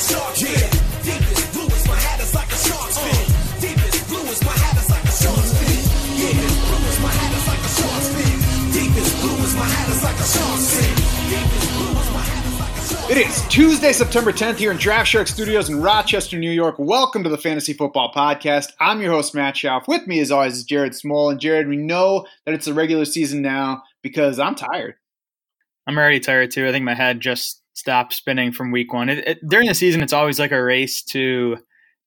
a shark's fin. Deepest blue is my hat is like a shark's fin. Deepest blue is my hat is like a shark's fin. Yeah, blue is my hat is like a shark's fin. Deepest blue is my hat is like a shark's fin. Deepest blue is my hat is like a shark's It is Tuesday, September 10th here in Draft Shark Studios in Rochester, New York. Welcome to the Fantasy Football Podcast. I'm your host, Matt Schauf. With me, as always, is Jared Smola. And Jared, we know that it's the regular season now because I'm tired. I'm already tired too. I think my head just stopped spinning from week one. It, it, during the season, it's always like a race to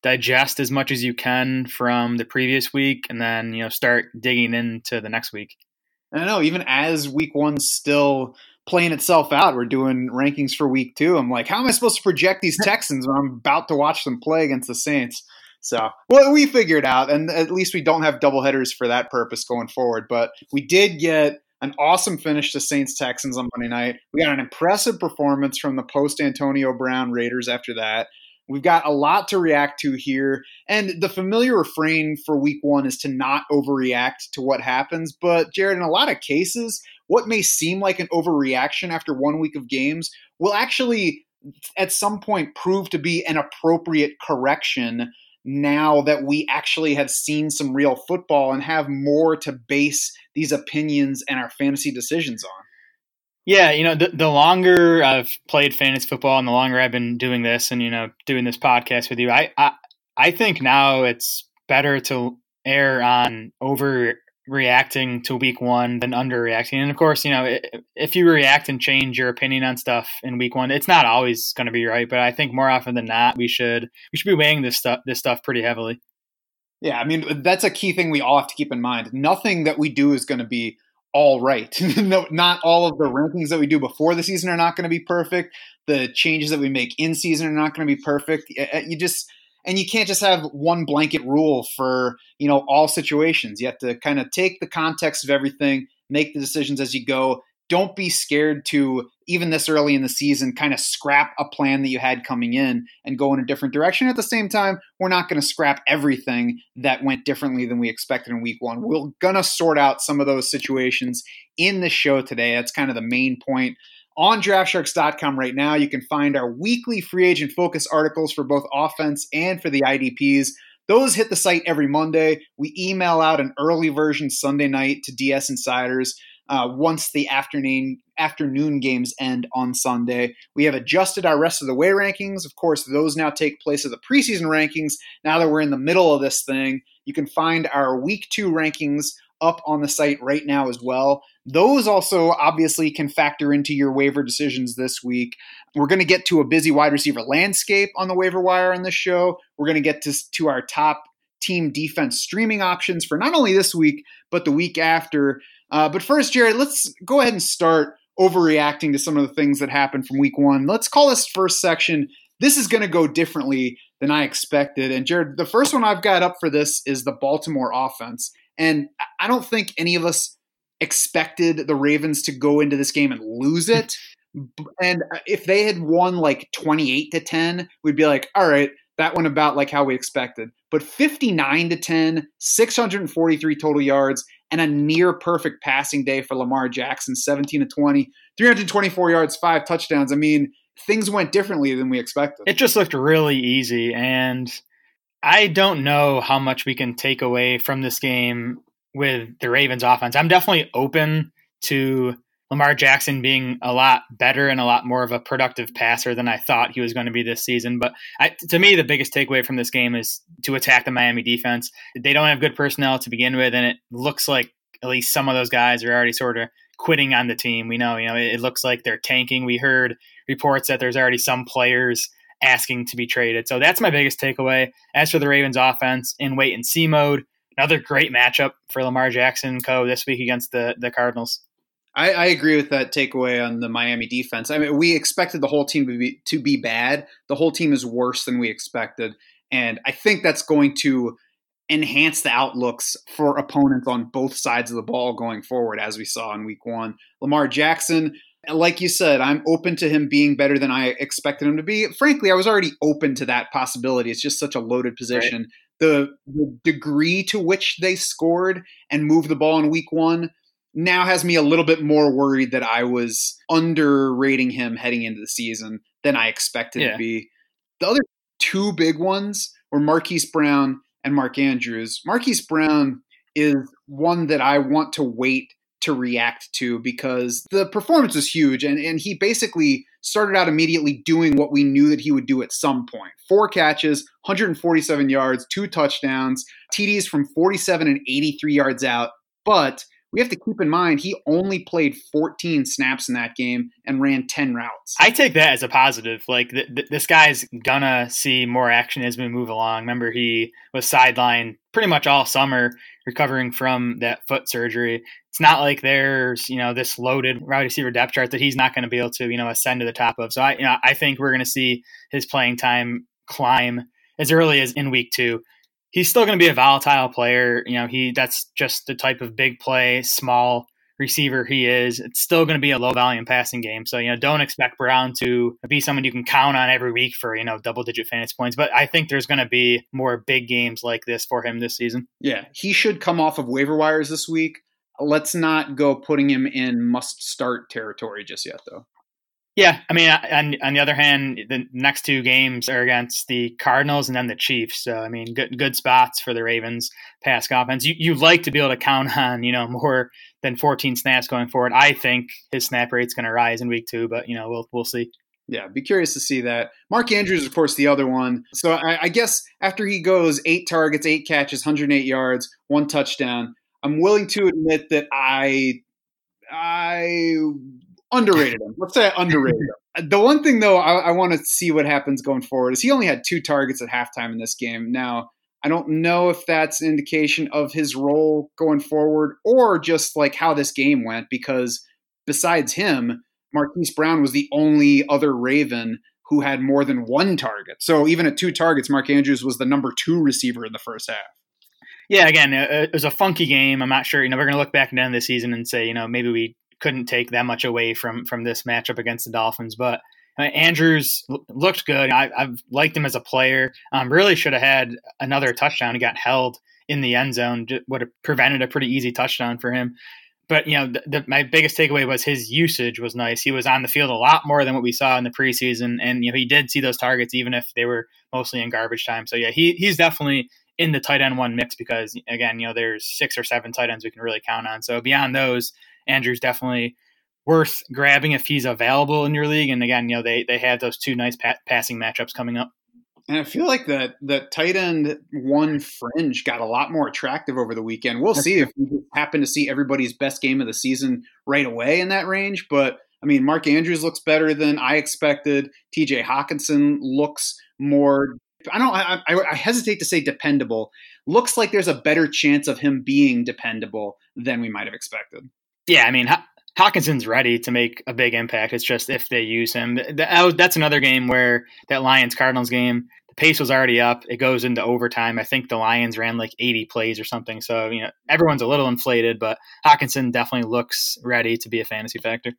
digest as much as you can from the previous week, and then you know start digging into the next week. I don't know, even as week one's still playing itself out, we're doing rankings for week two. I'm like, how am I supposed to project these Texans when I'm about to watch them play against the Saints? So, well, we figured out, and at least we don't have double headers for that purpose going forward. But we did get an awesome finish to Saints Texans on Monday night. We got an impressive performance from the post Antonio Brown Raiders after that. We've got a lot to react to here. And the familiar refrain for week one is to not overreact to what happens. But, Jared, in a lot of cases, what may seem like an overreaction after one week of games will actually, at some point, prove to be an appropriate correction now that we actually have seen some real football and have more to base these opinions and our fantasy decisions on. Yeah, you know, the, the longer I've played fantasy football and the longer I've been doing this and you know doing this podcast with you, I I, I think now it's better to err on overreacting to week one than underreacting. And of course, you know, if you react and change your opinion on stuff in week one, it's not always going to be right. But I think more often than not, we should we should be weighing this stuff this stuff pretty heavily. Yeah, I mean that's a key thing we all have to keep in mind. Nothing that we do is going to be all right. no, not all of the rankings that we do before the season are not going to be perfect. The changes that we make in season are not going to be perfect. You just and you can't just have one blanket rule for you know all situations. You have to kind of take the context of everything, make the decisions as you go. Don't be scared to even this early in the season kind of scrap a plan that you had coming in and go in a different direction. At the same time, we're not going to scrap everything that went differently than we expected in week one. We're going to sort out some of those situations in the show today. That's kind of the main point. On draftsharks.com right now, you can find our weekly free agent focus articles for both offense and for the IDPs. Those hit the site every Monday. We email out an early version Sunday night to DS Insiders uh, once the afternoon afternoon games end on Sunday. We have adjusted our rest of the way rankings. Of course, those now take place of the preseason rankings. Now that we're in the middle of this thing, you can find our week two rankings up on the site right now as well. Those also obviously can factor into your waiver decisions this week. We're going to get to a busy wide receiver landscape on the waiver wire on this show. We're going to get to, our top team defense streaming options for not only this week, but the week after. Uh, but first, Jared, let's go ahead and start overreacting to some of the things that happened from week one. Let's call this first section. This is going to go differently than I expected. And Jared, the first one I've got up for this is the Baltimore offense. And I don't think any of us expected the Ravens to go into this game and lose it. and uh, if they had won like 28 to 10, we'd be like, all right, that went about like how we expected. But 59 to 10, 643 total yards, and a near perfect passing day for Lamar Jackson, 17 to 20, 324 yards, five touchdowns. I mean, things went differently than we expected. It just looked really easy. And I don't know how much we can take away from this game with the Ravens offense. I'm definitely open to Lamar Jackson being a lot better and a lot more of a productive passer than I thought he was going to be this season. But I, to me, the biggest takeaway from this game is to attack the Miami defense. They don't have good personnel to begin with, and it looks like at least some of those guys are already sort of quitting on the team. We know, you know, it, it looks like they're tanking. We heard reports that there's already some players asking to be traded. So that's my biggest takeaway. As for the Ravens offense in wait and see mode, another great matchup for Lamar Jackson co this week against the the Cardinals. I, I, agree with that takeaway on the Miami defense. I mean, we expected the whole team to be to be bad. The whole team is worse than we expected, and I think that's going to enhance the outlooks for opponents on both sides of the ball going forward, as we saw in Week One. Lamar Jackson, like you said, I'm open to him being better than I expected him to be. Frankly, I was already open to that possibility. It's just such a loaded position. Right. The, the degree to which they scored and moved the ball in Week One now has me a little bit more worried that I was underrating him heading into the season than I expected yeah. to be. The other two big ones were Marquise Brown and Mark Andrews. Marquise Brown is one that I want to wait to react to because the performance was huge and, and he basically started out immediately doing what we knew that he would do at some point. Four catches, 147 yards, two touchdowns, TDs from 47 and 83 yards out. But we have to keep in mind he only played 14 snaps in that game and ran 10 routes. I take that as a positive. Like th- th- this guy's gonna see more action as we move along. Remember, he was sidelined pretty much all summer, recovering from that foot surgery. It's not like there's you know this loaded wide receiver depth chart that he's not going to be able to you know ascend to the top of. So I you know I think we're going to see his playing time climb as early as in week two he's still going to be a volatile player. You know, he that's just the type of big play, small receiver he is. It's still going to be a low volume passing game. So, you know, don't expect Brown to be someone you can count on every week for, you know, double digit fantasy points. But I think there's going to be more big games like this for him this season. Yeah, he should come off of waiver wires this week. Let's not go putting him in must start territory just yet, though. Yeah, I mean, on, on the other hand, the next two games are against the Cardinals and then the Chiefs. So, I mean, good good spots for the Ravens pass offense. You you like to be able to count on you know more than 14 snaps going forward. I think his snap rate's going to rise in week two, but you know we'll we'll see. Yeah, be curious to see that. Mark Andrews, of course, the other one. So I, I guess after he goes eight targets, eight catches, 108 yards, one touchdown, I'm willing to admit that I I underrated him. Let's say I underrated him. The one thing though, I, I want to see what happens going forward is he only had two targets at halftime in this game. Now, I don't know if that's an indication of his role going forward or just like how this game went because besides him, Marquise Brown was the only other Raven who had more than one target. So even at two targets, Mark Andrews was the number two receiver in the first half. Yeah, again, it was a funky game. I'm not sure. You know, we're going to look back at the end of the season and say, you know, maybe we couldn't take that much away from from this matchup against the Dolphins. But Andrews looked good. I, have liked him as a player. Um, really should have had another touchdown. He got held in the end zone. Would have prevented a pretty easy touchdown for him. But you know, the, the, my biggest takeaway was his usage was nice. He was on the field a lot more than what we saw in the preseason, and you know he did see those targets even if they were mostly in garbage time. So yeah, he he's definitely in the tight end one mix because again, you know, there's six or seven tight ends we can really count on. So beyond those, Andrew's definitely worth grabbing if he's available in your league. And again, you know, they they have those two nice pa- passing matchups coming up. And I feel like that the tight end one fringe got a lot more attractive over the weekend. We'll see if we happen to see everybody's best game of the season right away in that range. But I mean, Mark Andrews looks better than I expected. T.J. Hockenson looks more. I don't. I, I, I hesitate to say dependable. Looks like there's a better chance of him being dependable than we might have expected. Yeah, I mean, Hockenson's ready to make a big impact. It's just if they use him. That's another game where that Lions Cardinals game, the pace was already up. It goes into overtime. I think the Lions ran like 80 plays or something. So, you know, everyone's a little inflated, but Hockenson definitely looks ready to be a fantasy factor.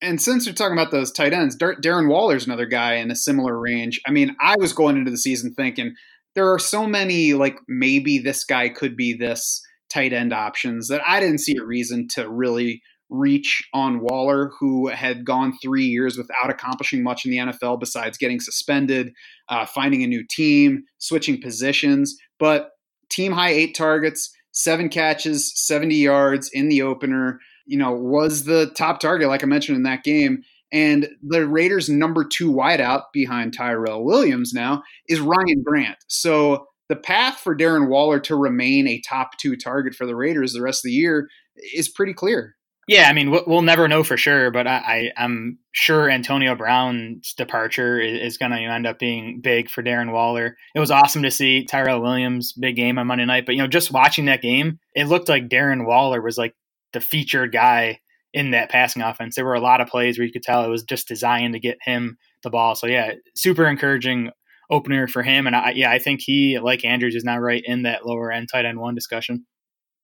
And since we're talking about those tight ends, Darren Waller's another guy in a similar range. I mean, I was going into the season thinking there are so many, like, maybe this guy could be this tight end options that I didn't see a reason to really reach on Waller, who had gone three years without accomplishing much in the NFL besides getting suspended, uh, finding a new team, switching positions. But team high eight targets, seven catches, 70 yards in the opener, you know, was the top target, like I mentioned in that game. And the Raiders' number two wideout behind Tyrell Williams now is Ryan Grant. So the path for Darren Waller to remain a top two target for the Raiders the rest of the year is pretty clear. Yeah, I mean, we'll never know for sure, but I, am sure Antonio Brown's departure is, going to end up being big for Darren Waller. It was awesome to see Tyrell Williams big game on Monday night, but you know, just watching that game, it looked like Darren Waller was like the featured guy in that passing offense. There were a lot of plays where you could tell it was just designed to get him the ball. So yeah, super encouraging opener for him. And I, yeah, I think he, like Andrews, is now right in that lower end tight end one discussion.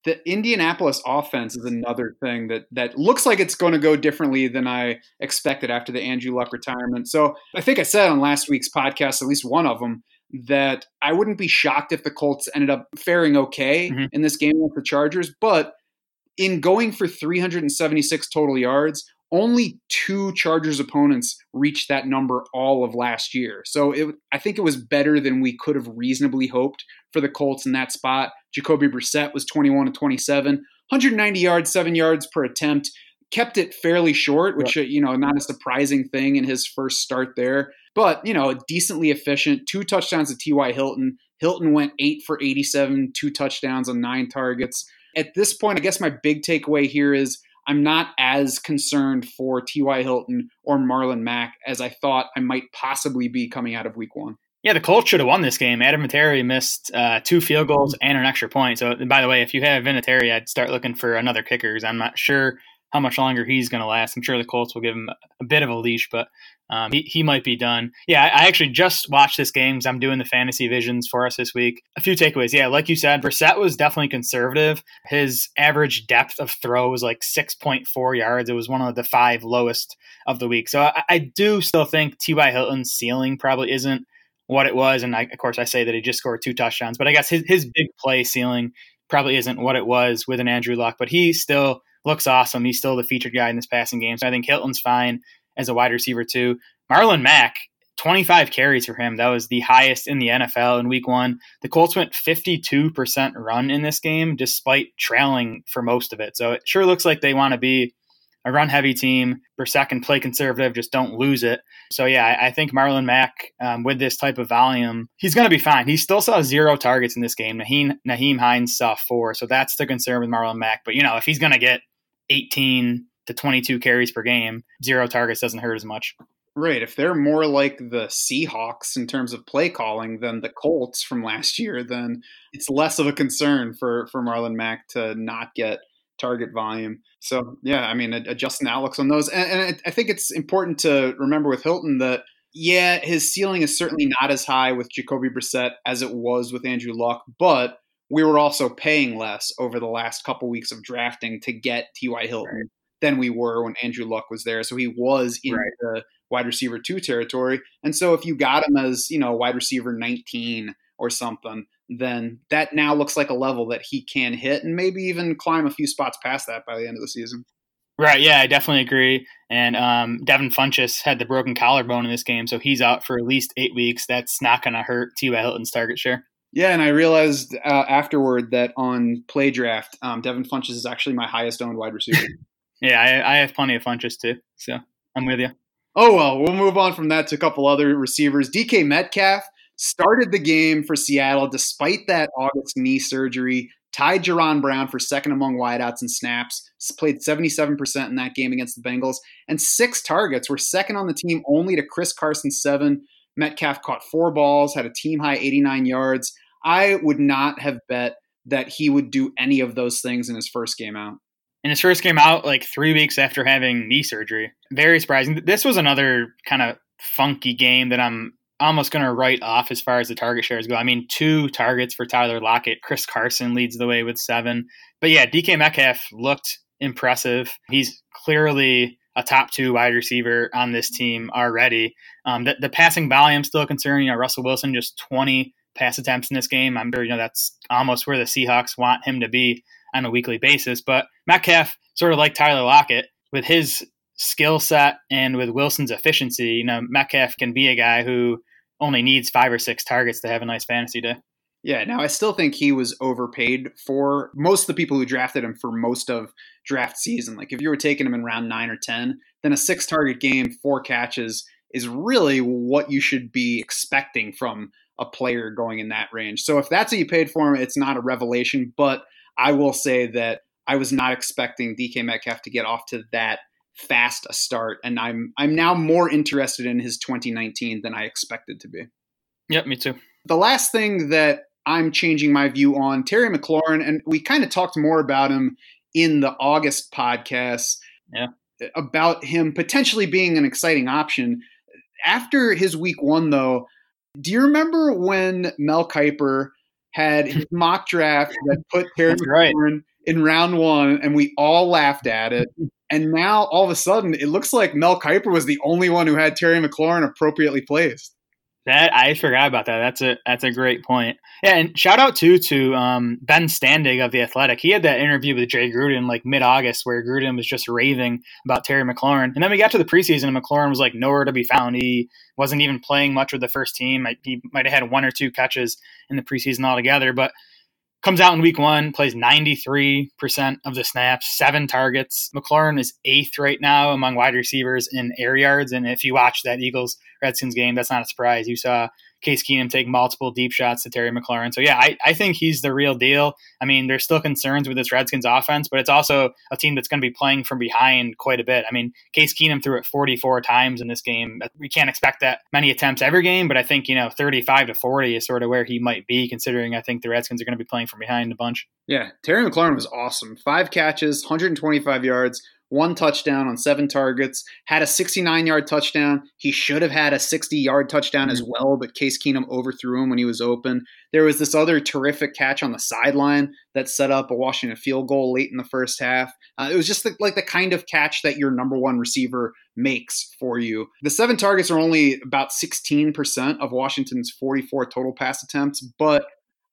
The Indianapolis offense is another thing that that looks like it's going to go differently than I expected after the Andrew Luck retirement. So I think I said on last week's podcast, at least one of them, that I wouldn't be shocked if the Colts ended up faring okay mm-hmm. in this game with the Chargers. But in going for 376 total yards, only two Chargers opponents reached that number all of last year. So it, I think it was better than we could have reasonably hoped for the Colts in that spot. Jacoby Brissett was 21 to 27, 190 yards, seven yards per attempt. Kept it fairly short, which, uh, you know, not a surprising thing in his first start there. But, you know, decently efficient. Two touchdowns to T.Y. Hilton. Hilton went eight for 87, two touchdowns on nine targets. At this point, I guess my big takeaway here is I'm not as concerned for T.Y. Hilton or Marlon Mack as I thought I might possibly be coming out of week one. Yeah, the Colts should have won this game. Adam Vinatieri missed uh, two field goals and an extra point. So, by the way, if you have Vinatieri, I'd start looking for another kicker because I'm not sure how much longer he's going to last. I'm sure the Colts will give him a bit of a leash, but um, he, he might be done. Yeah, I, actually just watched this game because I'm doing the fantasy visions for us this week. A few takeaways. Yeah, like you said, Brissett was definitely conservative. His average depth of throw was like 6.4 yards. It was one of the five lowest of the week. So I, I do still think T.Y. Hilton's ceiling probably isn't what it was. And I, of course, I say that he just scored two touchdowns, but I guess his, his big play ceiling probably isn't what it was with an Andrew Luck, but he still – looks awesome. He's still the featured guy in this passing game. So I think Hilton's fine as a wide receiver too. Marlon Mack, 25 carries for him. That was the highest in the NFL in week one. The Colts went 52% run in this game despite trailing for most of it. So it sure looks like they want to be a run heavy team. Brissett can play conservative, just don't lose it. So yeah, I, think Marlon Mack um, with this type of volume, he's going to be fine. He still saw zero targets in this game. Nyheim, Nyheim Hines saw four, so that's the concern with Marlon Mack. But you know, if he's going to get 18 to 22 carries per game, zero targets doesn't hurt as much. Right. If they're more like the Seahawks in terms of play calling than the Colts from last year, then it's less of a concern for, for Marlon Mack to not get target volume. So, yeah, I mean, adjusting Alex on those. And, and I think it's important to remember with Hilton that, yeah, his ceiling is certainly not as high with Jacoby Brissett as it was with Andrew Luck, but we were also paying less over the last couple weeks of drafting to get T.Y. Hilton right. than we were when Andrew Luck was there. So he was in right. the wide receiver two territory. And so if you got him as, you know, wide receiver 19 or something, then that now looks like a level that he can hit and maybe even climb a few spots past that by the end of the season. Right. Yeah, I definitely agree. And um, Devin Funchess had the broken collarbone in this game, so he's out for at least eight weeks. That's not going to hurt T.Y. Hilton's target share. Yeah, and I realized uh, afterward that on play draft, um, Devin Funchess is actually my highest owned wide receiver. yeah, I, I, have plenty of Funchess too, so I'm with you. Oh well, we'll move on from that to a couple other receivers. DK Metcalf started the game for Seattle despite that August knee surgery. Tied Jaron Brown for second among wideouts and snaps. Played 77% in that game against the Bengals, and six targets. Were second on the team only to Chris Carson seven. Metcalf caught four balls, had a team high 89 yards. I would not have bet that he would do any of those things in his first game out. In his first game out, like three weeks after having knee surgery. Very surprising. This was another kind of funky game that I'm almost going to write off as far as the target shares go. I mean, two targets for Tyler Lockett. Chris Carson leads the way with seven. But yeah, DK Metcalf looked impressive. He's clearly a top two wide receiver on this team already. Um, the, the passing volume still concerning. You know, Russell Wilson just 20 pass attempts in this game. I'm sure you know that's almost where the Seahawks want him to be on a weekly basis. But Metcalf, sort of like Tyler Lockett, with his skill set and with Wilson's efficiency, you know, Metcalf can be a guy who only needs five or six targets to have a nice fantasy day. Yeah, now I still think he was overpaid for most of the people who drafted him for most of draft season. Like if you were taking him in round nine or 10, then a six target game, four catches is really what you should be expecting from a player going in that range. So if that's what you paid for him, it's not a revelation. But I will say that I was not expecting DK Metcalf to get off to that fast a start, and I'm I'm now more interested in his 2019 than I expected to be. Yep, me too. The last thing that I'm changing my view on Terry McLaurin, and we kind of talked more about him in the August podcast. Yeah. About him potentially being an exciting option. After his week one, though, do you remember when Mel Kiper had his mock draft that put Terry McLaurin in round one, and we all laughed at it? And now all of a sudden, it looks like Mel Kiper was the only one who had Terry McLaurin appropriately placed. That I forgot about that. That's a that's a great point. Yeah, and shout out too to um, Ben Standig of the Athletic. He had that interview with Jay Gruden like mid August, where Gruden was just raving about Terry McLaurin, and then we got to the preseason, and McLaurin was like nowhere to be found. He wasn't even playing much with the first team. He might have had one or two catches in the preseason altogether, but comes out in week one, plays 93% of the snaps, seven targets. McLaurin is eighth right now among wide receivers in air yards. And if you watch that Eagles Redskins game, that's not a surprise. You saw Case Keenum take multiple deep shots to Terry McLaurin. So yeah, I, I think he's the real deal. I mean, there's still concerns with this Redskins offense, but it's also a team that's going to be playing from behind quite a bit. I mean, Case Keenum threw it 44 times in this game. We can't expect that many attempts every game, but I think, you know, 35 to 40 is sort of where he might be considering I think the Redskins are going to be playing from behind a bunch. Yeah, Terry McLaurin was awesome. Five catches, 125 yards, one touchdown on seven targets, had a 69 yard touchdown. He should have had a 60 yard touchdown mm-hmm. as well, but Case Keenum overthrew him when he was open. There was this other terrific catch on the sideline that set up a Washington field goal late in the first half. Uh, it was just the, like the kind of catch that your number one receiver makes for you. The seven targets are only about 16% of Washington's 44 total pass attempts, but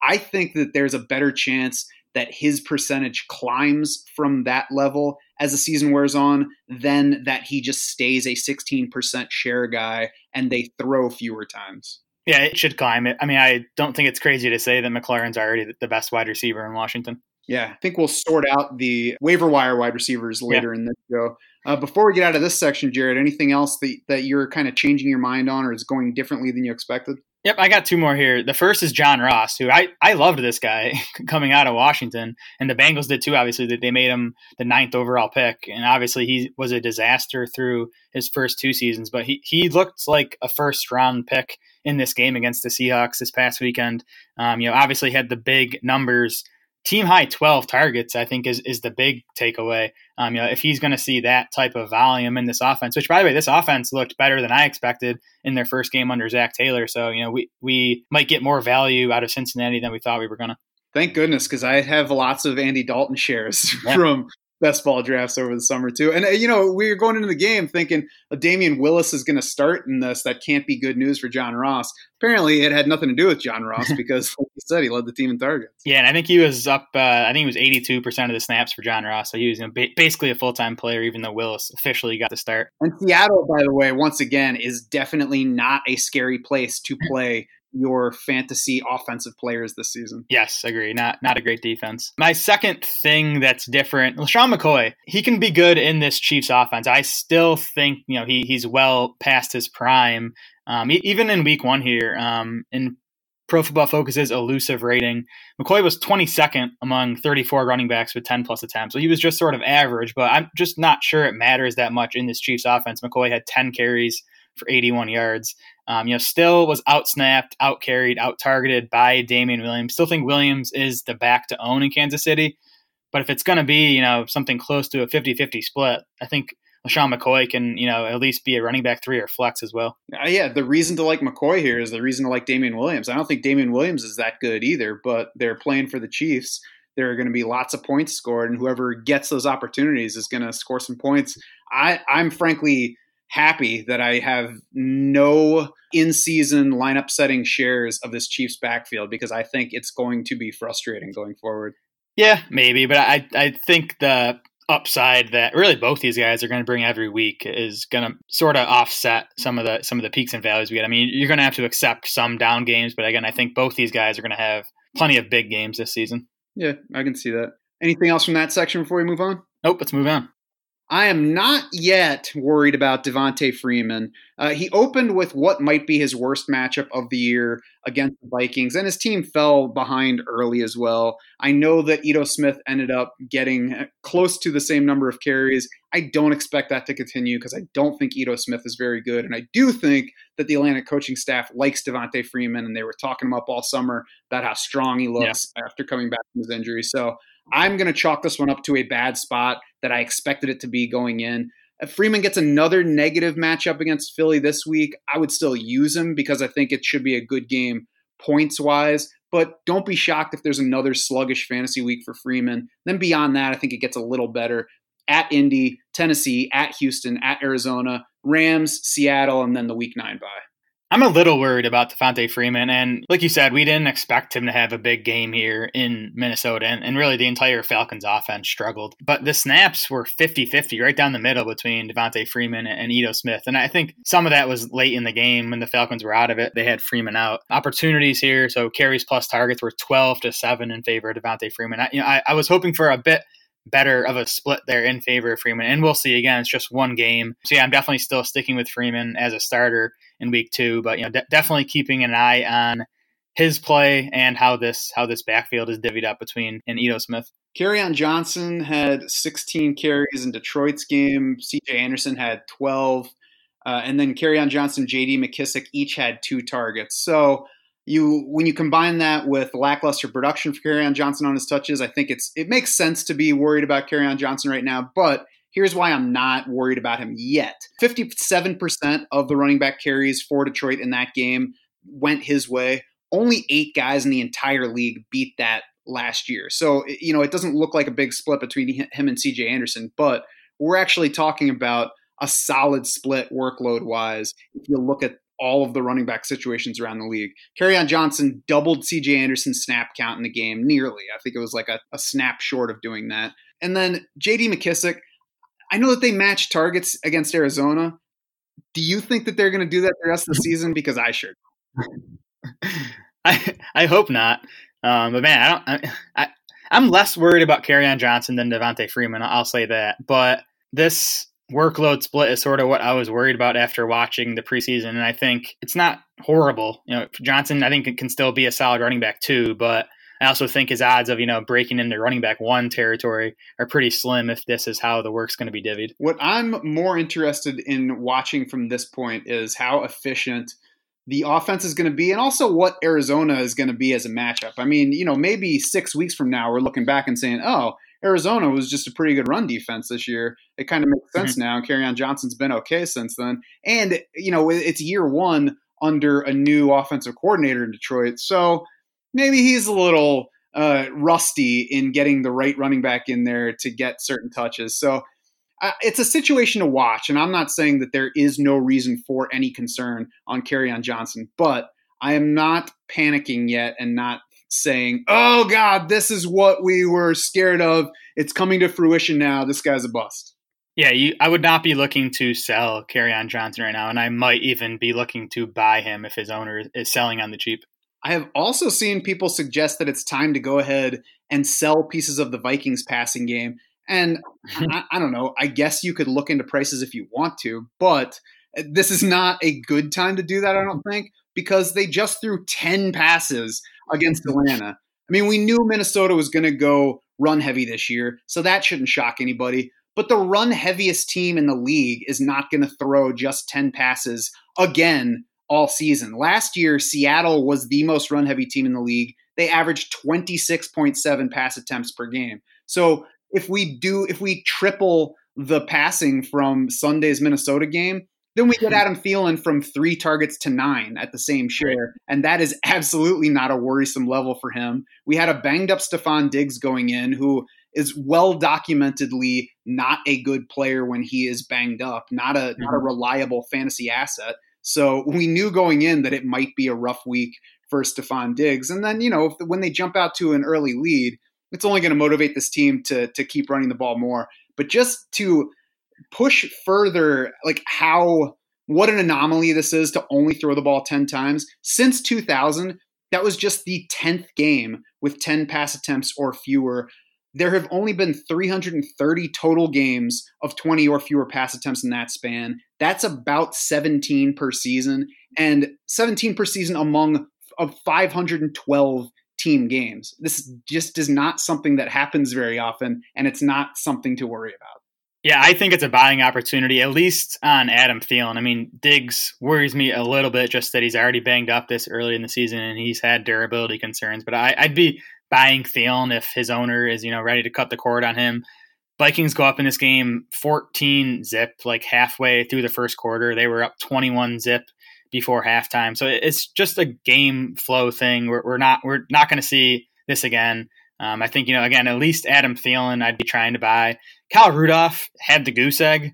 I think that there's a better chance that his percentage climbs from that level as the season wears on than that he just stays a 16% share guy and they throw fewer times. Yeah, it should climb. I mean, I don't think it's crazy to say that McLaurin's already the best wide receiver in Washington. Yeah, I think we'll sort out the waiver wire wide receivers later yeah. in this show. Uh, before we get out of this section, Jared, anything else that, that you're kind of changing your mind on or is going differently than you expected? Yep, I got two more here. The first is John Ross, who I, I loved this guy coming out of Washington, and the Bengals did too. Obviously, that they made him the ninth overall pick, and obviously he was a disaster through his first two seasons. But he he looked like a first round pick in this game against the Seahawks this past weekend. Um, you know, obviously had the big numbers team high 12 targets, I think is, is the big takeaway. Um, you know, if he's going to see that type of volume in this offense, which by the way, this offense looked better than I expected in their first game under Zac Taylor. So, you know, we, we might get more value out of Cincinnati than we thought we were going to. Thank goodness, because I have lots of Andy Dalton shares yeah. from best ball drafts over the summer too. And uh, you know, we were going into the game thinking oh, Damion Willis is going to start in this. That can't be good news for John Ross. Apparently, it had nothing to do with John Ross because, like you said, he led the team in targets. Yeah, and I think he was up. Uh, I think he was eighty-two percent of the snaps for John Ross. So he was you know, ba- basically a full-time player, even though Willis officially got the start. And Seattle, by the way, once again, is definitely not a scary place to play your fantasy offensive players this season. Yes, agree. Not not a great defense. My second thing that's different, LeSean McCoy, he can be good in this Chiefs offense. I still think, you know, he he's well past his prime. Um, even in week one here, um, in Pro Football Focus's elusive rating, McCoy was 22nd among 34 running backs with 10 plus attempts. So he was just sort of average, but I'm just not sure it matters that much in this Chiefs offense. McCoy had 10 carries for 81 yards. Um, you know, still was out snapped, out carried, out targeted by Damien Williams. Still think Williams is the back to own in Kansas City. But if it's going to be, you know, something close to a 50 50 split, I think LeSean McCoy can, you know, at least be a running back three or flex as well. Uh, yeah, the reason to like McCoy here is the reason to like Damien Williams. I don't think Damien Williams is that good either, but they're playing for the Chiefs. There are going to be lots of points scored, and whoever gets those opportunities is going to score some points. I, I'm frankly happy that I have no in season lineup setting shares of this Chiefs backfield because I think it's going to be frustrating going forward. Yeah, maybe, but I I think the upside that really both these guys are going to bring every week is going to sort of offset some of the some of the peaks and valleys we get. I mean, you're going to have to accept some down games, but again, I think both these guys are going to have plenty of big games this season. Yeah, I can see that. Anything else from that section before we move on? Nope, let's move on. I am not yet worried about Devonta Freeman. Uh, he opened with what might be his worst matchup of the year against the Vikings, and his team fell behind early as well. I know that Ito Smith ended up getting close to the same number of carries. I don't expect that to continue because I don't think Ito Smith is very good. And I do think that the Atlanta coaching staff likes Devonta Freeman, and they were talking him up all summer about how strong he looks yeah. after coming back from his injury. So I'm going to chalk this one up to a bad spot that I expected it to be going in. If Freeman gets another negative matchup against Philly this week, I would still use him because I think it should be a good game points wise. But don't be shocked if there's another sluggish fantasy week for Freeman. Then beyond that, I think it gets a little better. At Indy, Tennessee, at Houston, at Arizona, Rams, Seattle, and then the week nine bye. I'm a little worried about Devonta Freeman. And like you said, we didn't expect him to have a big game here in Minnesota. And, and really, the entire Falcons offense struggled. But the snaps were 50 50 right down the middle between Devonta Freeman and Ito Smith. And I think some of that was late in the game when the Falcons were out of it. They had Freeman out. Opportunities here. So carries plus targets were 12 to 7 in favor of Devonta Freeman. I, you know, I, I was hoping for a bit better of a split there in favor of Freeman. And we'll see. Again, it's just one game. So yeah, I'm definitely still sticking with Freeman as a starter in week two, but you know, de- definitely keeping an eye on his play and how this how this backfield is divvied up between and Ito Smith. Kerryon Johnson had 16 carries in Detroit's game. CJ Anderson had 12. Uh, and then Kerryon Johnson, JD McKissic each had two targets. So you when you combine that with lackluster production for Kerryon Johnson on his touches, I think it's it makes sense to be worried about Kerryon Johnson right now. But here's why I'm not worried about him yet. 57% of the running back carries for Detroit in that game went his way. Only eight guys in the entire league beat that last year. So, you know, it doesn't look like a big split between him and CJ Anderson, but we're actually talking about a solid split workload wise if you look at all of the running back situations around the league. Kerryon Johnson doubled CJ Anderson's snap count in the game, nearly. I think it was like a, a snap short of doing that. And then JD McKissic, I know that they match targets against Arizona. Do you think that they're going to do that the rest of the season? Because I sure. I I hope not. Um, but man, I don't. I, I I'm less worried about Kerryon Johnson than Devonta Freeman. I'll say that. But this workload split is sort of what I was worried about after watching the preseason. And I think it's not horrible. You know, Johnson, I think it can still be a solid running back too, but I also think his odds of, you know, breaking into running back one territory are pretty slim if this is how the work's going to be divvied. What I'm more interested in watching from this point is how efficient the offense is going to be and also what Arizona is going to be as a matchup. I mean, you know, maybe six weeks from now, we're looking back and saying, oh, Arizona was just a pretty good run defense this year. It kind of makes sense mm-hmm. now. Kerryon Johnson's been okay since then. And, you know, it's year one under a new offensive coordinator in Detroit. So maybe he's a little uh, rusty in getting the right running back in there to get certain touches. So uh, it's a situation to watch. And I'm not saying that there is no reason for any concern on Kerryon Johnson, but I am not panicking yet and not saying, "Oh God, this is what we were scared of. It's coming to fruition now. This guy's a bust." Yeah, you, I would not be looking to sell Kerryon Johnson right now, and I might even be looking to buy him if his owner is selling on the cheap. I have also seen people suggest that it's time to go ahead and sell pieces of the Vikings passing game. And I, I don't know. I guess you could look into prices if you want to, but this is not a good time to do that. I don't think because they just threw 10 passes against Atlanta. I mean, we knew Minnesota was going to go run heavy this year, so that shouldn't shock anybody. But the run heaviest team in the league is not going to throw just 10 passes again all season. Last year, Seattle was the most run heavy team in the league. They averaged 26.7 pass attempts per game. So if we do, if we triple the passing from Sunday's Minnesota game, then we get Adam Thielen from three targets to nine at the same share. And that is absolutely not a worrisome level for him. We had a banged up Stefon Diggs going in who is well documentedly not a good player when he is banged up, not a not a mm-hmm. reliable fantasy asset. So we knew going in that it might be a rough week for Stefon Diggs. And then, you know, when they jump out to an early lead, it's only going to motivate this team to to keep running the ball more. But just to push further like how what an anomaly this is to only throw the ball 10 times since 2000 that was just the 10th game with 10 pass attempts or fewer there have only been 330 total games of 20 or fewer pass attempts in that span that's about 17 per season and 17 per season among of 512 team games this just is not something that happens very often and it's not something to worry about yeah, I think it's a buying opportunity, at least on Adam Thielen. I mean, Diggs worries me a little bit just that he's already banged up this early in the season and he's had durability concerns. But I, would be buying Thielen if his owner is, you know, ready to cut the cord on him. Vikings go up in this game 14 zip, like halfway through the first quarter. They were up 21 zip before halftime. So it's just a game flow thing. We're, we're not we're not going to see this again. Um, I think, you know, again, at least Adam Thielen I'd be trying to buy. Kyle Rudolph had the goose egg.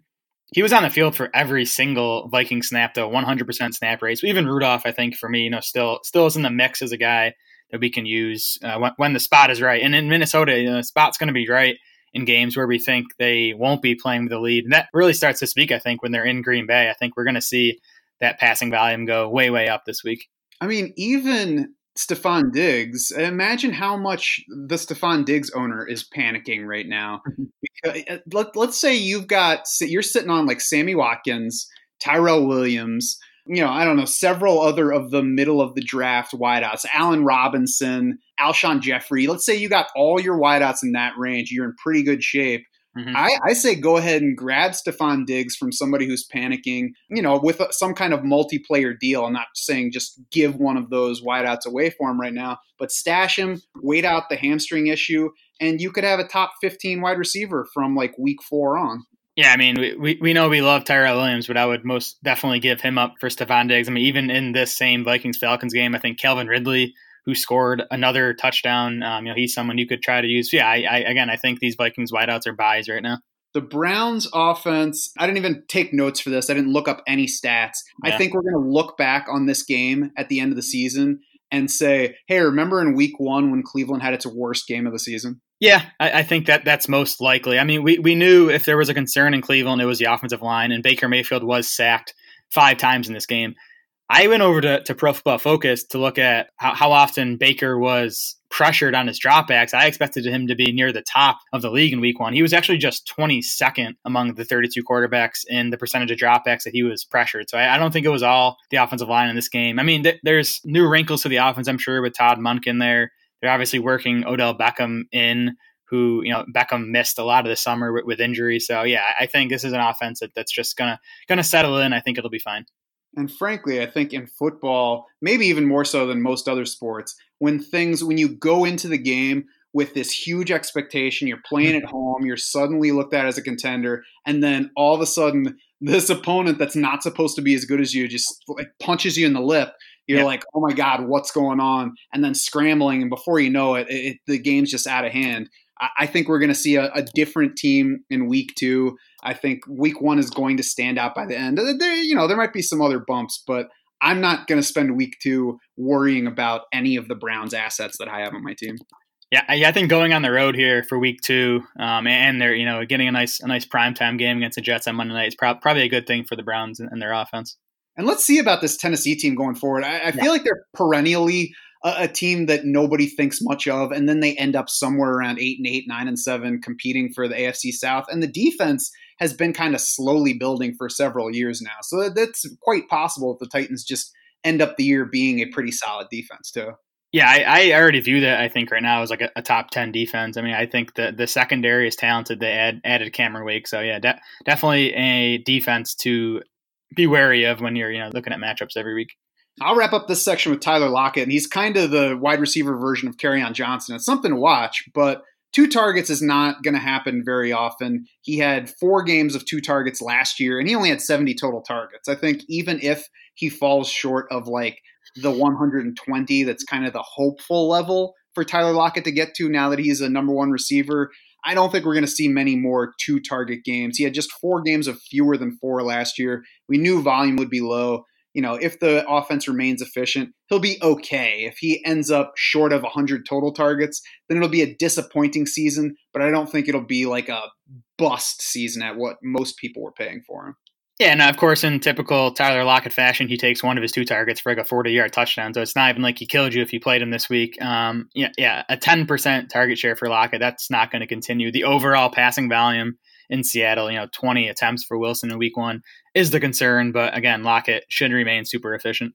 he was on the field for every single Viking snap, though 100% snap rates. Even Rudolph, I think, for me, you know, still still is in the mix as a guy that we can use uh, when, when, the spot is right. And in Minnesota, you know, the spot's going to be right in games where we think they won't be playing with the lead. And that really starts this week, I think, when they're in Green Bay. I think we're going to see that passing volume go way, way up this week. I mean, even Stefon Diggs, imagine how much the Stefon Diggs owner is panicking right now. Mm-hmm. uh, let, let's say you've got, you're sitting on like Sammy Watkins, Tyrell Williams, you know, I don't know, several other of the middle of the draft wideouts, Allen Robinson, Alshon Jeffery. Let's say you got all your wideouts in that range. You're in pretty good shape. Mm-hmm. I, I, say go ahead and grab Stefon Diggs from somebody who's panicking, you know, with a, some kind of multiplayer deal. I'm not saying just give one of those wideouts away for him right now, but stash him, wait out the hamstring issue, and you could have a top 15 wide receiver from like week four on. Yeah, I mean, we, we know we love Tyrell Williams, but I would most definitely give him up for Stefon Diggs. I mean, even in this same Vikings Falcons game, I think Calvin Ridley who scored another touchdown. Um, you know, he's someone you could try to use. Yeah, I, I, again, I think these Vikings wideouts are buys right now. The Browns offense, I didn't even take notes for this. I didn't look up any stats. Yeah. I think we're going to look back on this game at the end of the season and say, hey, remember in week one when Cleveland had its worst game of the season? Yeah, I, I, think that that's most likely. I mean, we, we knew if there was a concern in Cleveland, it was the offensive line, and Baker Mayfield was sacked five times in this game. I went over to, to Pro Football Focus to look at how, how often Baker was pressured on his dropbacks. I expected him to be near the top of the league in week one. He was actually just 22nd among the 32 quarterbacks in the percentage of dropbacks that he was pressured. So I, I don't think it was all the offensive line in this game. I mean, th- there's new wrinkles to the offense, I'm sure, with Todd Monken there. They're obviously working Odell Beckham in who you know Beckham missed a lot of the summer with, with injury. So yeah, I think this is an offense that, that's just gonna gonna settle in. I think it'll be fine. And frankly, I think in football, maybe even more so than most other sports, when things, when you go into the game with this huge expectation, you're playing at home, you're suddenly looked at as a contender, and then all of a sudden, this opponent that's not supposed to be as good as you just like punches you in the lip. You're like, oh my God, what's going on? And then scrambling, and before you know it, it the game's just out of hand. I think we're going to see a, a, different team in week two. I think week one is going to stand out by the end. There, you know, there might be some other bumps, but I'm not going to spend week two worrying about any of the Browns' assets that I have on my team. Yeah, I think going on the road here for week two, um, and they're you know getting a nice a nice primetime game against the Jets on Monday night is pro- probably a good thing for the Browns and, and, their offense. And let's see about this Tennessee team going forward. I, I feel like they're perennially a, a, team that nobody thinks much of, and then they end up somewhere around eight and eight, nine and seven, competing for the AFC South. And the defense has been kind of slowly building for several years now, so that's quite possible if the Titans just end up the year being a pretty solid defense too. Yeah, I, I, already view that. I think right now as like a, a, top ten defense. I mean, I think the the secondary is talented. They add, added Cameron Wake, so yeah, de- definitely a defense to be wary of when you're you know looking at matchups every week. I'll wrap up this section with Tyler Lockett, and he's kind of the wide receiver version of Kerryon Johnson. It's something to watch, but two targets is not going to happen very often. He had four games of two targets last year, and he only had 70 total targets. I think even if he falls short of like the 120, that's kind of the hopeful level for Tyler Lockett to get to now that he's a number one receiver. I don't think we're going to see many more two target games. He had just four games of fewer than four last year. We knew volume would be low you know, if the offense remains efficient, he'll be okay. If he ends up short of 100 total targets, then it'll be a disappointing season, but I don't think it'll be like a bust season at what most people were paying for him. Yeah, and of course, in typical Tyler Lockett fashion, he takes one of his two targets for like a 40 yard touchdown. So it's not even like he killed you if you played him this week. Um, yeah, yeah, a 10% target share for Lockett, that's not going to continue. The overall passing volume in Seattle. You know, 20 attempts for Wilson in week one is the concern, but again, Lockett should remain super efficient.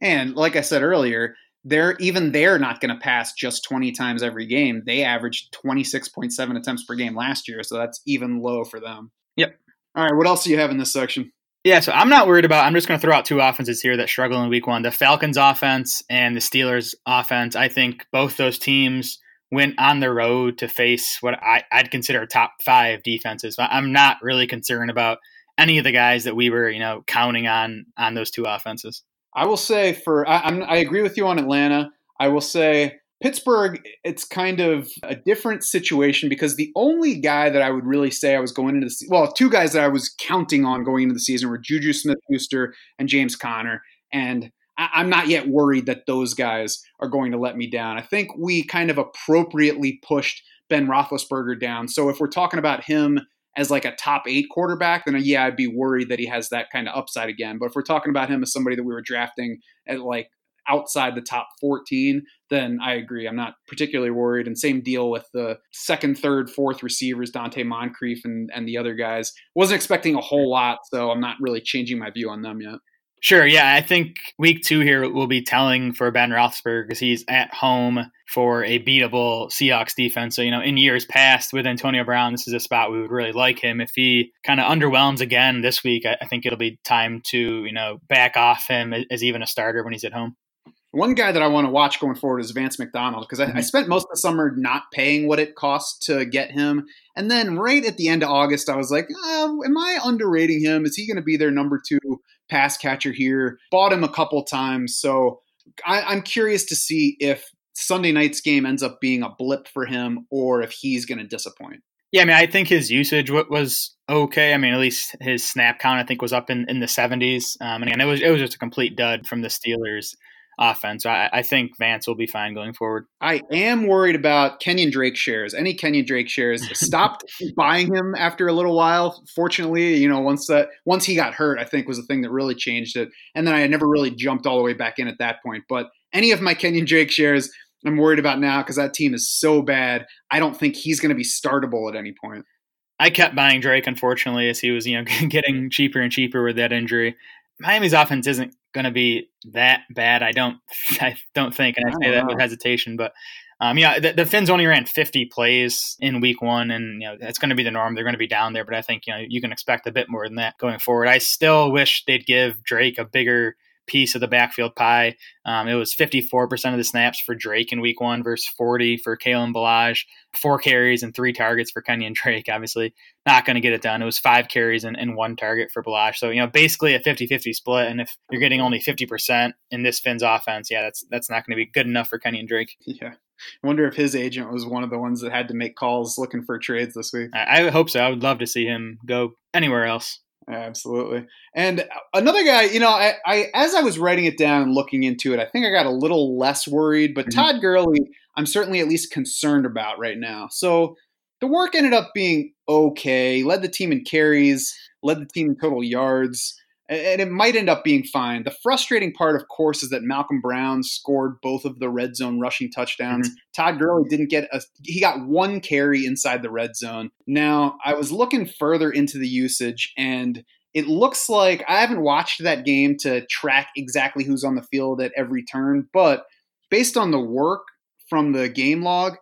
And like I said earlier, they're even they're not going to pass just 20 times every game. They averaged 26.7 attempts per game last year, so that's even low for them. Yep. All right, what else do you have in this section? Yeah, so I'm not worried about. I'm just going to throw out two offenses here that struggle in week one: the Falcons' offense and the Steelers' offense. I think both those teams went on the road to face what I, would consider top five defenses. I'm not really concerned about any of the guys that we were, you know, counting on on those two offenses. I will say for I, I'm, I agree with you on Atlanta. I will say Pittsburgh, it's kind of a different situation because the only guy that I would really say I was going into the well, two guys that I was counting on going into the season were Juju Smith Schuster and James Conner. And I, am not yet worried that those guys are going to let me down. I think we kind of appropriately pushed Ben Roethlisberger down. So if we're talking about him as like a top eight quarterback, then yeah, I'd be worried that he has that kind of upside again. But if we're talking about him as somebody that we were drafting at like outside the top 14, then I agree. I'm not particularly worried. And same deal with the second, third, fourth receivers, Donte Moncrief and, and the other guys. Wasn't expecting a whole lot, so I'm not really changing my view on them yet. Sure. Yeah. I think week two here will be telling for Ben Roethlisberger because he's at home for a beatable Seahawks defense. So, you know, in years past with Antonio Brown, this is a spot we would really like him. If he kind of underwhelms again this week, I, think it'll be time to, you know, back off him as even a starter when he's at home. One guy that I want to watch going forward is Vance McDonald because I, mm-hmm. I, spent most of the summer not paying what it cost to get him. And then right at the end of August, I was like, oh, am I underrating him? Is he going to be their number two pass catcher here? Bought him a couple times. So I, I'm curious to see if Sunday night's game ends up being a blip for him or if he's going to disappoint. Yeah, I mean, I think his usage was okay. I mean, at least his snap count I think was up in, in the 70s. Um, and again, it was it was just a complete dud from the Steelers offense. I, I, think Vance will be fine going forward. I am worried about Kenyon Drake shares. Any Kenyon Drake shares stopped buying him after a little while. Fortunately, you know, once that once he got hurt, I think was the thing that really changed it. And then I never really jumped all the way back in at that point. But any of my Kenyon Drake shares, I'm worried about now because that team is so bad. I don't think he's going to be startable at any point. I kept buying Drake, unfortunately, as he was, you know, getting cheaper and cheaper with that injury. Miami's offense isn't going to be that bad. I don't, I don't think, and I say that with hesitation. But um, yeah, the, the Fins only ran 50 plays in Week One, and you know that's going to be the norm. They're going to be down there, but I think you know you can expect a bit more than that going forward. I still wish they'd give Drake a bigger piece of the backfield pie. Um, it was 54% of the snaps for Drake in week one versus 40 for Kalen Ballage, four carries and three targets for Kenyon Drake. Obviously, not going to get it done. It was five carries and, and one target for Ballage. So, you know, basically a 50 50 split. And if you're getting only 50% in this Fins' offense, yeah, that's that's not going to be good enough for Kenyon Drake. Yeah. I wonder if his agent was one of the ones that had to make calls looking for trades this week. I, I hope so. I would love to see him go anywhere else. Absolutely. And another guy, you know, I, I, as I was writing it down and looking into it, I think I got a little less worried, but mm-hmm. Todd Gurley, I'm certainly at least concerned about right now. So the work ended up being okay. Led the team in carries, led the team in total yards and it might end up being fine. The frustrating part, of course, is that Malcolm Brown scored both of the red zone rushing touchdowns. Mm-hmm. Todd Gurley didn't get a he got one carry inside the red zone. Now, I was looking further into the usage and it looks like I haven't watched that game to track exactly who's on the field at every turn, but based on the work from the game log,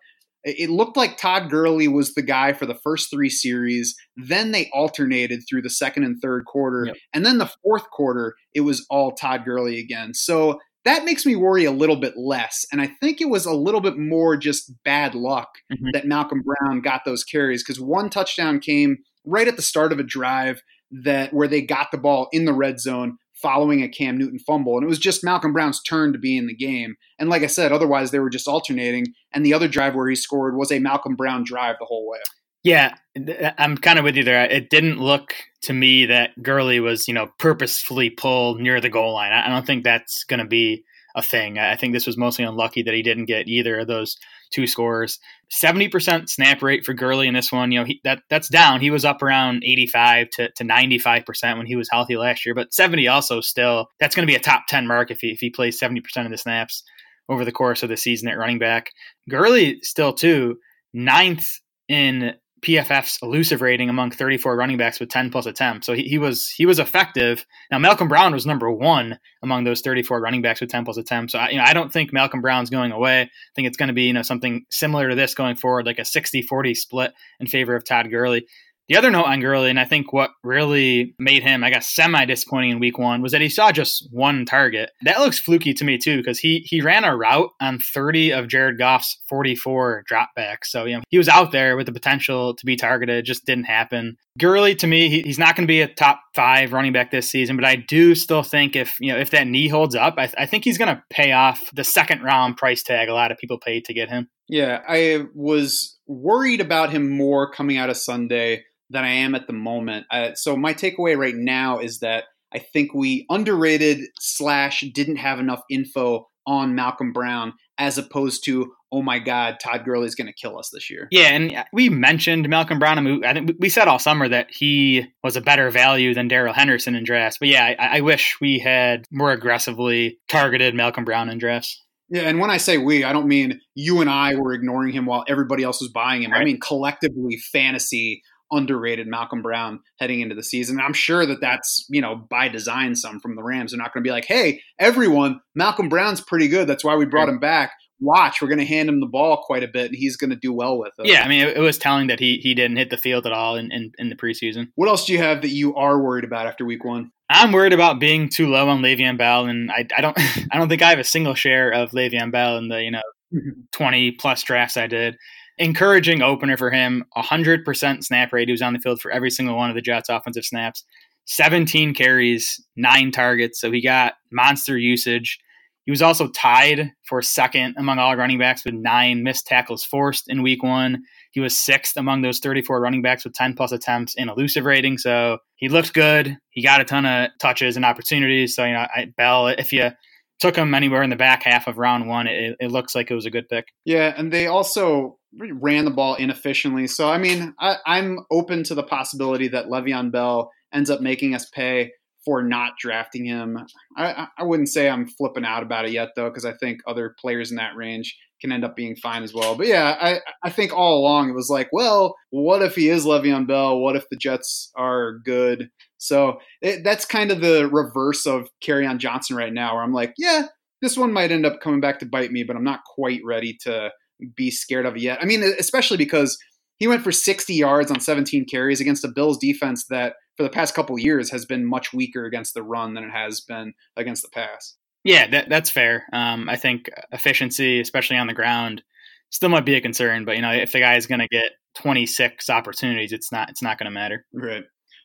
it looked like Todd Gurley was the guy for the first three series. Then they alternated through the second and third quarter. Yep. And then the fourth quarter, it was all Todd Gurley again. So that makes me worry a little bit less. And I think it was a little bit more just bad luck mm-hmm. that Malcolm Brown got those carries because one touchdown came right at the start of a drive that where they got the ball in the red zone following a Cam Newton fumble. And it was just Malcolm Brown's turn to be in the game. And like I said, otherwise they were just alternating. And the other drive where he scored was a Malcolm Brown drive the whole way. Yeah, uh, I'm kind of with you there. It didn't look to me that Gurley was, you know, purposefully pulled near the goal line. I don't think that's going to be a thing. I think this was mostly unlucky that he didn't get either of those two scores. 70% snap rate for Gurley in this one. You know, he, that that's down. He was up around 85 to, to 95% when he was healthy last year, but 70 also still, that's going to be a top 10 mark if he, if he plays 70% of the snaps over the course of the season at running back. Gurley still, too, ninth in PFF's elusive rating among 34 running backs with 10 plus attempts. So he, he, was he was effective. Now Malcolm Brown was number one among those 34 running backs with 10 plus attempts. So I, you know I don't think Malcolm Brown's going away. I think it's going to be you know something similar to this going forward, like a 60-40 split in favor of Todd Gurley. The other note on Gurley, and I think what really made him, I guess, semi disappointing in week one was that he saw just one target. That looks fluky to me too, because he he ran a route on 30 of Jared Goff's 44 dropbacks. So you know he was out there with the potential to be targeted, just didn't happen. Gurley, to me, he, he's not going to be a top five running back this season, but I do still think if you know if that knee holds up, I, I think he's going to pay off the second round price tag a lot of people paid to get him. Yeah, I was worried about him more coming out of Sunday than I am at the moment. Uh, so my takeaway right now is that I think we underrated slash didn't have enough info on Malcolm Brown as opposed to oh my God, Todd Gurley's going to kill us this year. Yeah, and we mentioned Malcolm Brown. And I think we said all summer that he was a better value than Darrell Henderson in drafts. But yeah, I, I wish we had more aggressively targeted Malcolm Brown in drafts. Yeah, and when I say we, I don't mean you and I were ignoring him while everybody else was buying him. Right. I mean collectively, fantasy underrated Malcolm Brown heading into the season. And I'm sure that that's, you know, by design some from the Rams. They're not going to be like, hey, everyone, Malcolm Brown's pretty good. That's why we brought him back. Watch, we're going to hand him the ball quite a bit, and he's going to do well with it. Yeah, I mean, it, it, was telling that he he didn't hit the field at all in, in, in the preseason. What else do you have that you are worried about after week one? I'm worried about being too low on Le'Veon Bell, and I, I don't I don't think I have a single share of Le'Veon Bell in the you know mm-hmm. 20 plus drafts I did encouraging opener for him. 100% snap rate. He was on the field for every single one of the Jets' offensive snaps. 17 carries, nine targets. So he got monster usage. He was also tied for second among all running backs with nine missed tackles forced in week one. He was sixth among those 34 running backs with 10 plus attempts in elusive rating. So he looked good. He got a ton of touches and opportunities. So, you know, I, Bell, if you took him anywhere in the back half of round one, it, it looks like it was a good pick. Yeah, and they also ran the ball inefficiently. So, I mean, I, am open to the possibility that Le'Veon Bell ends up making us pay for not drafting him. I, I wouldn't say I'm flipping out about it yet, though, because I think other players in that range can end up being fine as well. But yeah, I, I think all along it was like, well, what if he is Le'Veon Bell? What if the Jets are good? So it, that's kind of the reverse of Kerryon Johnson right now, where I'm like, yeah, this one might end up coming back to bite me, but I'm not quite ready to be scared of it yet. I mean, especially because he went for 60 yards on 17 carries against a Bills defense that for the past couple years has been much weaker against the run than it has been against the pass. Yeah, that, that's fair. Um, I think efficiency, especially on the ground, still might be a concern. But you know, if the guy is going to get 26 opportunities, it's not it's not going to matter. Right.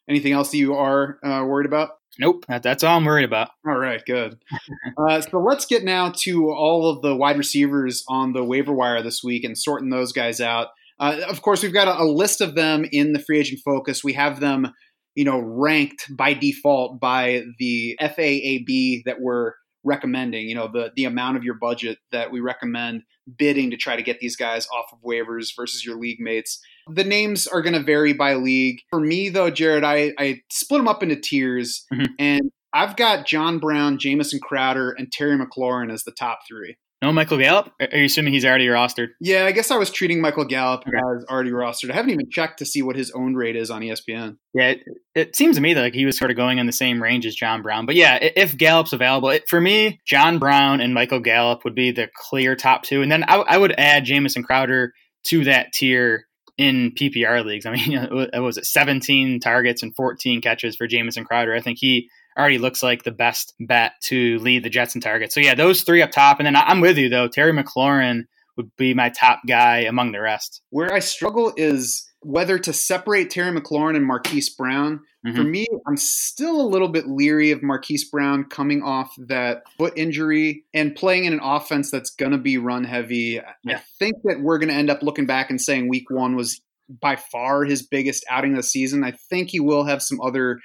Anything else you are uh, worried about? Nope, that's all I'm worried about. All right, good. uh, so let's get now to all of the wide receivers on the waiver wire this week and sorting those guys out. Uh, of course, we've got a, a, list of them in the free agent focus. We have them, you know, ranked by default by the FAAB that we're recommending. You know, the the amount of your budget that we recommend bidding to try to get these guys off of waivers versus your league mates. The names are going to vary by league. For me, though, Jared, I, I split them up into tiers, mm-hmm. and I've got John Brown, Jamison Crowder, and Terry McLaurin as the top three. No Michael Gallup? Are you assuming he's already rostered? Yeah, I guess I was treating Michael Gallup okay. as already rostered. I haven't even checked to see what his own rate is on ESPN. Yeah, it, it, seems to me that like he was sort of going in the same range as John Brown. But yeah, if Gallup's available, it, for me, John Brown and Michael Gallup would be the clear top two, and then I, I would add Jamison Crowder to that tier in PPR leagues. I mean, it was it 17 targets and 14 catches for Jamison Crowder. I think he already looks like the best bet to lead the Jets in targets. So yeah, those three up top, and then I'm with you though. Terry McLaurin would be my top guy among the rest. Where I struggle is whether to separate Terry McLaurin and Marquise Brown. Mm-hmm. For me, I'm still a little bit leery of Marquise Brown coming off that foot injury and playing in an offense that's going to be run heavy. Yeah. I think that we're going to end up looking back and saying week one was by far his biggest outing of the season. I think he will have some other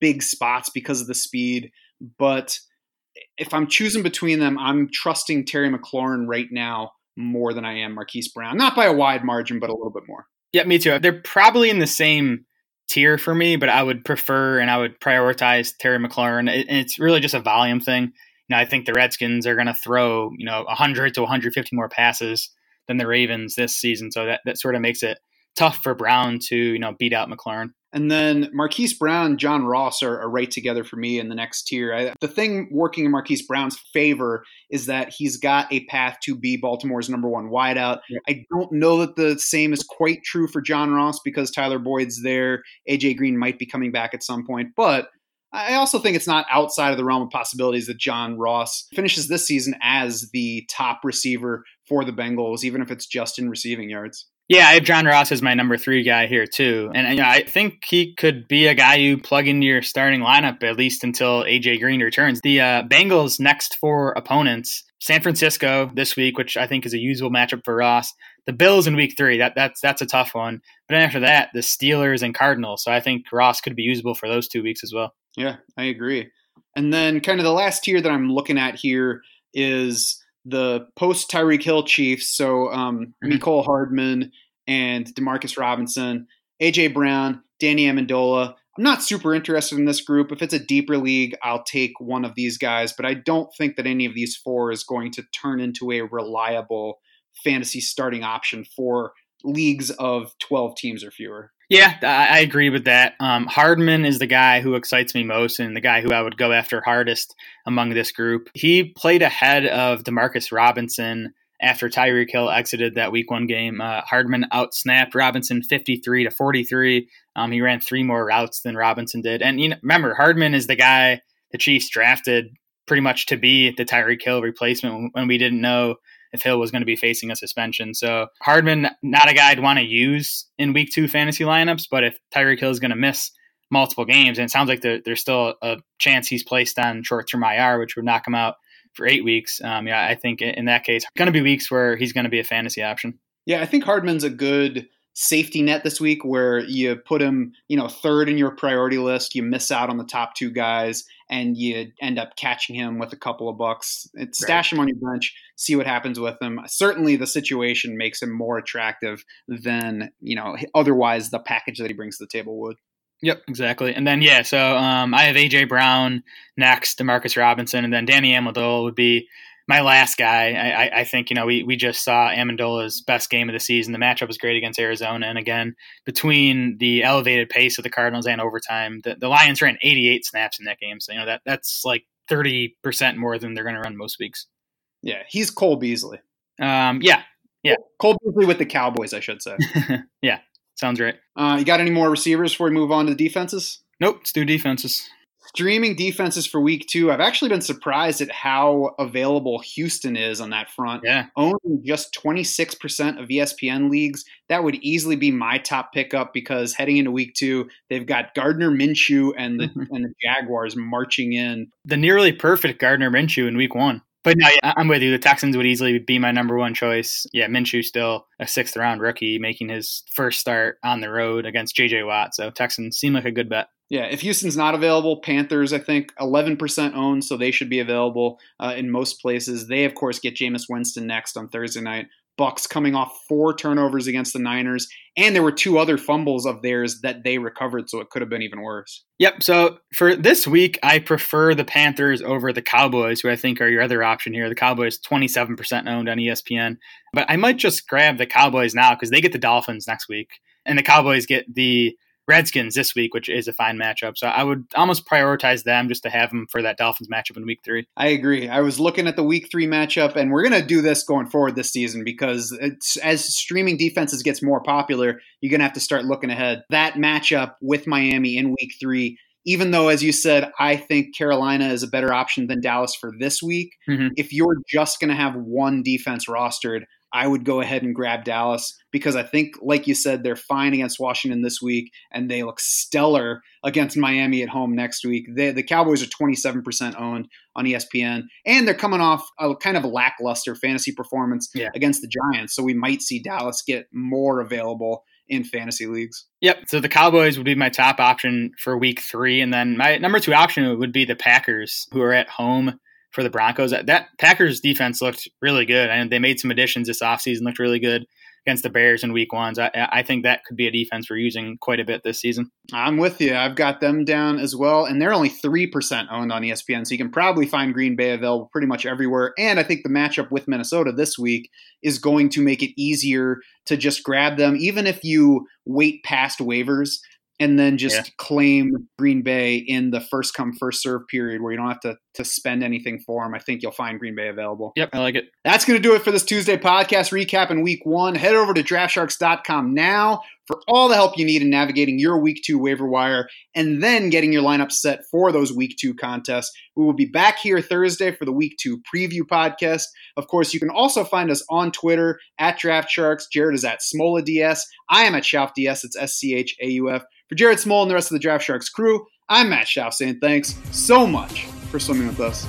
big spots because of the speed. But if I'm choosing between them, I'm trusting Terry McLaurin right now more than I am Marquise Brown. Not by a wide margin, but a little bit more. Yeah, me too. They're probably in the same tier for me, but I would prefer and I would prioritize Terry McLaurin. It's really just a volume thing. You know, I think the Redskins are going to throw, you know, 100 to 150 more passes than the Ravens this season. So that, that sort of makes it tough for Brown to, you know, beat out McLaurin. And then Marquise Brown, and John Ross are, are right together for me in the next tier. I, the thing working in Marquise Brown's favor is that he's got a path to be Baltimore's number one wideout. Yeah. I don't know that the same is quite true for John Ross because Tyler Boyd's there. AJ Green might be coming back at some point, but I also think it's not outside of the realm of possibilities that John Ross finishes this season as the top receiver for the Bengals, even if it's just in receiving yards. Yeah, I have John Ross as my number three guy here too, and you know, I think he could be a guy you plug into your starting lineup at least until AJ Green returns. The uh, Bengals' next four opponents: San Francisco this week, which I think is a usable matchup for Ross. The Bills in Week Three, that that's that's a tough one. But after that, the Steelers and Cardinals. So I think Ross could be usable for those two weeks as well. Yeah, I agree. And then kind of the last tier that I'm looking at here is the post Tyreek Hill Chiefs. So um, mm-hmm. Mecole Hardman and Demarcus Robinson, AJ Brown, Danny Amendola. I'm not super interested in this group. If it's a deeper league, I'll take one of these guys, but I don't think that any of these four is going to turn into a reliable fantasy starting option for leagues of 12 teams or fewer. Yeah, I agree with that. Um, Hardman is the guy who excites me most and the guy who I would go after hardest among this group. He played ahead of Demarcus Robinson after Tyreek Hill exited that week one game. Uh, Hardman outsnapped Robinson 53 to 43. Um, he ran three more routes than Robinson did. And you know, remember, Hardman is the guy the Chiefs drafted pretty much to be the Tyreek Hill replacement when we didn't know if Hill was going to be facing a suspension. So Hardman, not a guy I'd want to use in week two fantasy lineups, but if Tyreek Hill is going to miss multiple games, and it sounds like there, there's still a chance he's placed on short term IR, which would knock him out for eight weeks. Um, yeah, I think in that case, going to be weeks where he's going to be a fantasy option. Yeah, I think Hardman's a good safety net this week where you put him, you know, third in your priority list, you miss out on the top two guys, and you end up catching him with a couple of bucks. Stash right. him on your bench, see what happens with him. Certainly, the situation makes him more attractive than you know otherwise the package that he brings to the table would. Yep, exactly. And then yeah, so um, I have AJ Brown next, Demarcus Robinson, and then Danny Amendola would be my last guy. I, I, think you know we we just saw Amendola's best game of the season. The matchup was great against Arizona, and again between the elevated pace of the Cardinals and overtime, the, the Lions ran 88 snaps in that game. So you know that that's like 30 percent more than they're going to run most weeks. Yeah, he's Cole Beasley. Um, yeah, yeah, Cole Beasley with the Cowboys, I should say. yeah, sounds right. Uh, you got any more receivers before we move on to the defenses? Nope, let's do defenses streaming defenses for week two, I've actually been surprised at how available Houston is on that front. Yeah. Owning just 26% of ESPN leagues, that would easily be my top pickup because heading into week two, they've got Gardner Minshew and the mm-hmm. and the Jaguars marching in. The nearly perfect Gardner Minshew in week one. But no, yeah, I'm with you. The Texans would easily be my number one choice. Yeah, Minshew still a sixth round rookie making his first start on the road against JJ Watt. So Texans seem like a good bet. Yeah, if Houston's not available, Panthers, I think, 11% owned, so they should be available uh, in most places. They, of course, get Jameis Winston next on Thursday night. Bucs coming off four turnovers against the Niners, and there were two other fumbles of theirs that they recovered, so it could have been even worse. Yep. So for this week, I prefer the Panthers over the Cowboys, who I think are your other option here. The Cowboys 27% owned on ESPN, but I might just grab the Cowboys now because they get the Dolphins next week, and the Cowboys get the Redskins this week, which is a fine matchup. So I would almost prioritize them just to have them for that Dolphins matchup in week three. I agree. I was looking at the week three matchup, and we're going to do this going forward this season because as streaming defenses gets more popular, you're going to have to start looking ahead. That matchup with Miami in week three even though, as you said, I think Carolina is a better option than Dallas for this week. Mm-hmm. If you're just going to have one defense rostered, I would go ahead and grab Dallas because I think, like you said, they're fine against Washington this week and they look stellar against Miami at home next week. They, the Cowboys are 27% owned on ESPN and they're coming off a kind of lackluster fantasy performance yeah. against the Giants. So we might see Dallas get more available in fantasy leagues. Yep. So the Cowboys would be my top option for week three. And then my number two option would be the Packers, who are at home for the Broncos. That, Packers defense looked really good, and they made some additions this offseason, looked really good against the Bears in week ones. I, I, think that could be a defense we're using quite a bit this season. I'm with you. I've got them down as well, and they're only 3% owned on ESPN, so you can probably find Green Bay available pretty much everywhere. And I think the matchup with Minnesota this week is going to make it easier to just grab them, even if you wait past waivers and then just Yeah. claim Green Bay in the first come first serve period where you don't have to to spend anything for them. I think you'll find Green Bay available. Yep, I like it. That's going to do it for this Tuesday podcast recap in week one. Head over to draftsharks.com now for all the help you need in navigating your week two waiver wire and then getting your lineup set for those week two contests. We will be back here Thursday for the week two preview podcast. Of course, you can also find us on Twitter at DraftSharks. Jared is at SmolaDS. I am at SchaufDS. It's S C H A U F. For Jared Smola and the rest of the Draft Sharks crew, I'm Matt Schauf saying thanks so much for swimming with us.